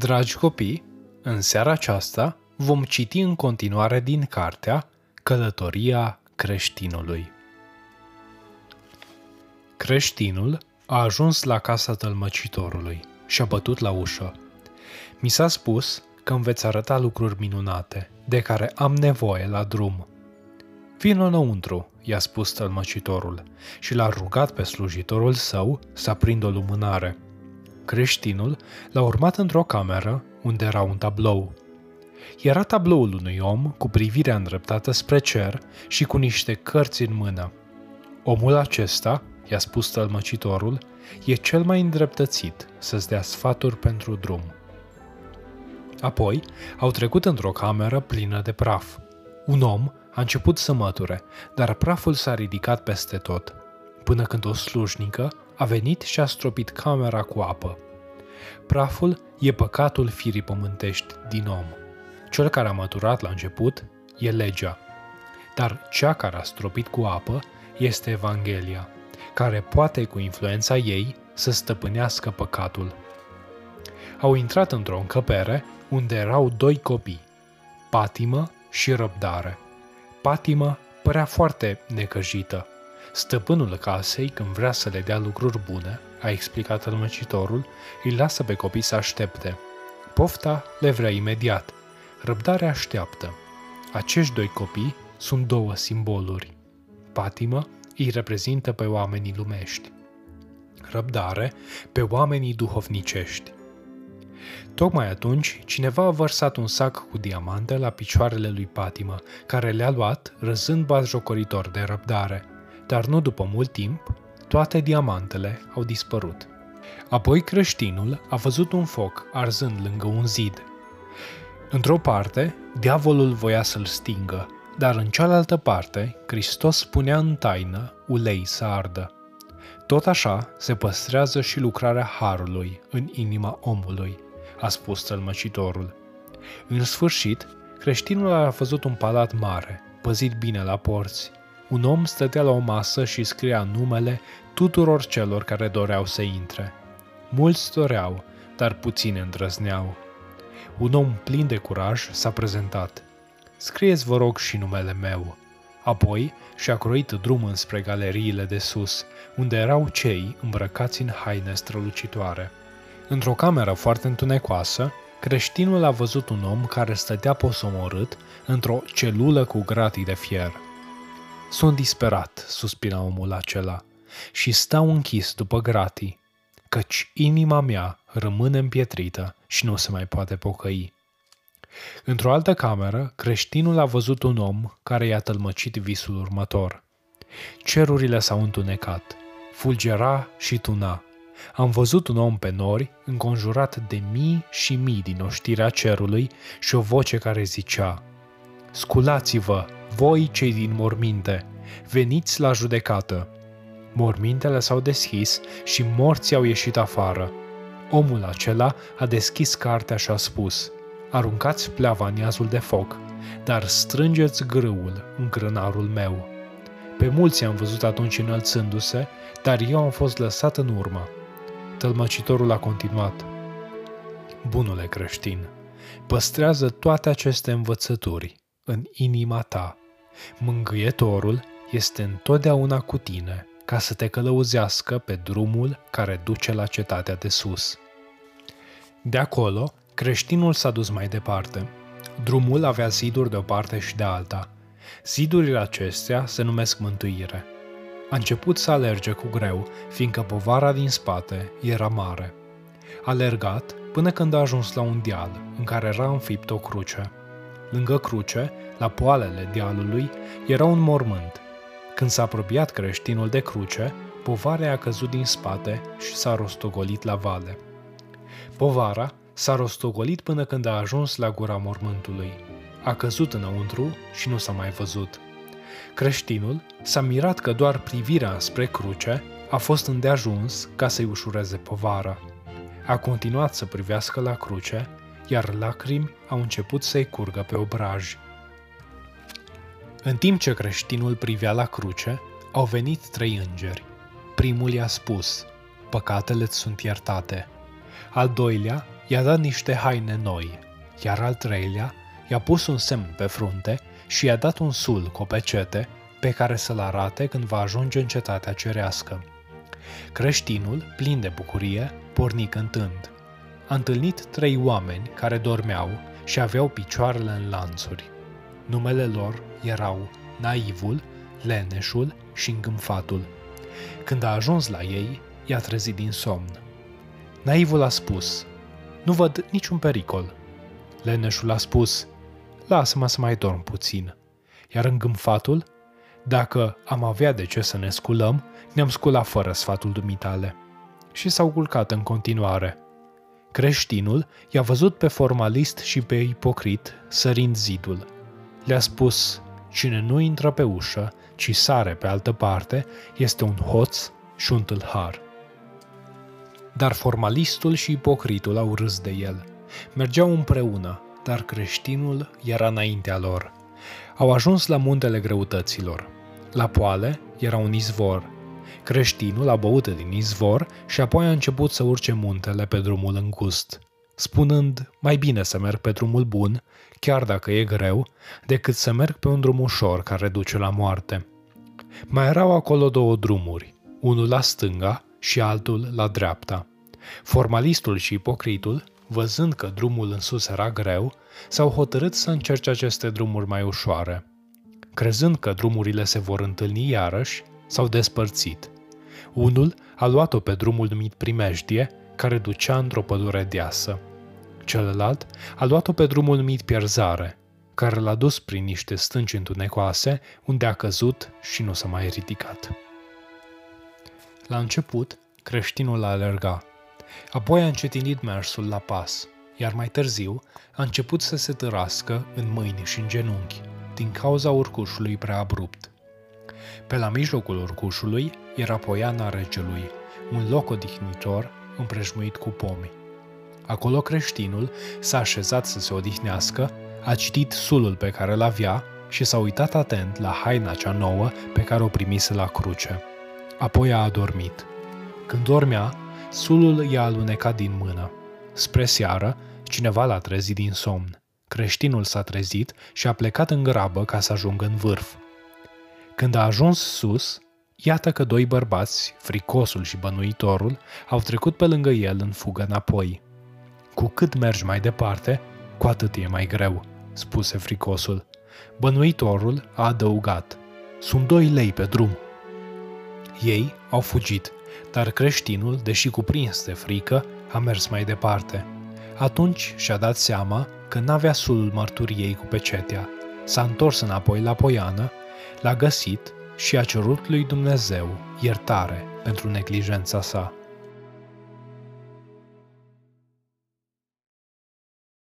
Dragi copii, în seara aceasta vom citi în continuare din cartea Călătoria creștinului. Creștinul a ajuns la casa tălmăcitorului și a bătut la ușă. Mi s-a spus că îmi veți arăta lucruri minunate, de care am nevoie la drum. Vino înăuntru, i-a spus tălmăcitorul, și l-a rugat pe slujitorul său să aprindă o lumânare. Creștinul l-a urmat într-o cameră unde era un tablou. Era tabloul unui om cu privirea îndreptată spre cer și cu niște cărți în mână. Omul acesta, i-a spus tălmăcitorul, e cel mai îndreptățit să-ți dea sfaturi pentru drum. Apoi au trecut într-o cameră plină de praf. Un om a început să măture, dar praful s-a ridicat peste tot, până când o slujnică a venit și a stropit camera cu apă. Praful e păcatul firii pământești din om. Cel care a măturat la început e legea, dar cea care a stropit cu apă este Evanghelia, care poate cu influența ei să stăpânească păcatul. Au intrat într-o încăpere unde erau doi copii, patimă și răbdare. Patima părea foarte necăjită. Stăpânul casei, când vrea să le dea lucruri bune, a explicat almăcitorul, îi lasă pe copii să aștepte. Pofta le vrea imediat. Răbdarea așteaptă. Acești doi copii sunt două simboluri. Patimă îi reprezintă pe oamenii lumești. Răbdare pe oamenii duhovnicești. Tocmai atunci, cineva a vărsat un sac cu diamante la picioarele lui Patimă, care le-a luat, răzând bazjocoritor de răbdare. Dar nu după mult timp, toate diamantele au dispărut. Apoi creștinul a văzut un foc arzând lângă un zid. Într-o parte, diavolul voia să-l stingă, dar în cealaltă parte, Hristos punea în taină ulei să ardă. Tot așa se păstrează și lucrarea Harului în inima omului – a spus tălmăcitorul. În sfârșit, creștinul a văzut un palat mare, păzit bine la porți. Un om stătea la o masă și scria numele tuturor celor care doreau să intre. Mulți doreau, dar puțini îndrăzneau. Un om plin de curaj s-a prezentat. Scrieți, vă rog, și numele meu. Apoi și-a croit drumul spre galeriile de sus, unde erau cei îmbrăcați în haine strălucitoare. Într-o cameră foarte întunecoasă, creștinul a văzut un om care stătea posomorât într-o celulă cu gratii de fier. Sunt disperat, suspina omul acela, și stau închis după gratii, căci inima mea rămâne împietrită și nu se mai poate pocăi. Într-o altă cameră, creștinul a văzut un om care i-a tălmăcit visul următor. Cerurile s-au întunecat, fulgera și tuna, am văzut un om pe nori, înconjurat de mii și mii din oștirea cerului și o voce care zicea Sculați-vă, voi cei din morminte, veniți la judecată. Mormintele s-au deschis și morții au ieșit afară. Omul acela a deschis cartea și a spus Aruncați pleava în iazul de foc, dar strângeți grâul în grânarul meu. Pe mulți am văzut atunci înălțându-se, dar eu am fost lăsat în urmă Tălmăcitorul a continuat. Bunule creștin, păstrează toate aceste învățături în inima ta. Mângâietorul este întotdeauna cu tine ca să te călăuzească pe drumul care duce la cetatea de sus. De acolo, creștinul s-a dus mai departe. Drumul avea ziduri de o parte și de alta. Zidurile acestea se numesc mântuire – a început să alerge cu greu, fiindcă povara din spate era mare. A alergat până când a ajuns la un deal în care era înfipt o cruce. Lângă cruce, la poalele dealului, era un mormânt. Când s-a apropiat creștinul de cruce, povara a căzut din spate și s-a rostogolit la vale. Povara s-a rostogolit până când a ajuns la gura mormântului. A căzut înăuntru și nu s-a mai văzut. Creștinul s-a mirat că doar privirea spre cruce a fost îndeajuns ca să-i ușureze povara. A continuat să privească la cruce, iar lacrimi au început să-i curgă pe obraj. În timp ce creștinul privea la cruce, au venit trei îngeri. Primul i-a spus, păcatele sunt iertate. Al doilea i-a dat niște haine noi, iar al treilea i-a pus un semn pe frunte și i-a dat un sul cu o pecete pe care să-l arate când va ajunge în cetatea cerească. Creștinul, plin de bucurie, porni cântând. A întâlnit trei oameni care dormeau și aveau picioarele în lanțuri. Numele lor erau Naivul, Leneșul și Îngâmfatul. Când a ajuns la ei, i-a trezit din somn. Naivul a spus, nu văd niciun pericol. Leneșul a spus, lasă-mă să mai dorm puțin. Iar îngâmfatul, dacă am avea de ce să ne sculăm, ne-am sculat fără sfatul dumitale. Și s-au culcat în continuare. Creștinul i-a văzut pe formalist și pe ipocrit sărind zidul. Le-a spus, cine nu intră pe ușă, ci sare pe altă parte, este un hoț și un tâlhar. Dar formalistul și ipocritul au râs de el. Mergeau împreună, dar creștinul era înaintea lor. Au ajuns la muntele greutăților. La poale era un izvor. Creștinul a băut din izvor și apoi a început să urce muntele pe drumul îngust, spunând, mai bine să merg pe drumul bun, chiar dacă e greu, decât să merg pe un drum ușor care duce la moarte. Mai erau acolo două drumuri, unul la stânga și altul la dreapta. Formalistul și ipocritul, văzând că drumul în sus era greu, s-au hotărât să încerce aceste drumuri mai ușoare. Crezând că drumurile se vor întâlni iarăși, s-au despărțit. Unul a luat-o pe drumul numit Primejdie, care ducea într-o pădure deasă. Celălalt a luat-o pe drumul numit Pierzare, care l-a dus prin niște stânci întunecoase, unde a căzut și nu s-a mai ridicat. La început, creștinul a alerga. Apoi a încetinit mersul la pas, iar mai târziu a început să se tărască în mâini și în genunchi, din cauza urcușului prea abrupt. Pe la mijlocul urcușului era poiana regelui, un loc odihnitor împrejmuit cu pomi. Acolo creștinul s-a așezat să se odihnească, a citit sulul pe care îl avea și s-a uitat atent la haina cea nouă pe care o primise la cruce. Apoi a adormit. Când dormea, sulul i-a alunecat din mână. Spre seară, cineva l-a trezit din somn. Creștinul s-a trezit și a plecat în grabă ca să ajungă în vârf. Când a ajuns sus, iată că doi bărbați, fricosul și bănuitorul, au trecut pe lângă el în fugă înapoi. Cu cât mergi mai departe, cu atât e mai greu, spuse fricosul. Bănuitorul a adăugat. Sunt doi lei pe drum. Ei au fugit, dar creștinul, deși cuprins de frică, a mers mai departe. Atunci și-a dat seama că n-avea sulul mărturiei cu pecetea. S-a întors înapoi la poiană, l-a găsit și a cerut lui Dumnezeu iertare pentru neglijența sa.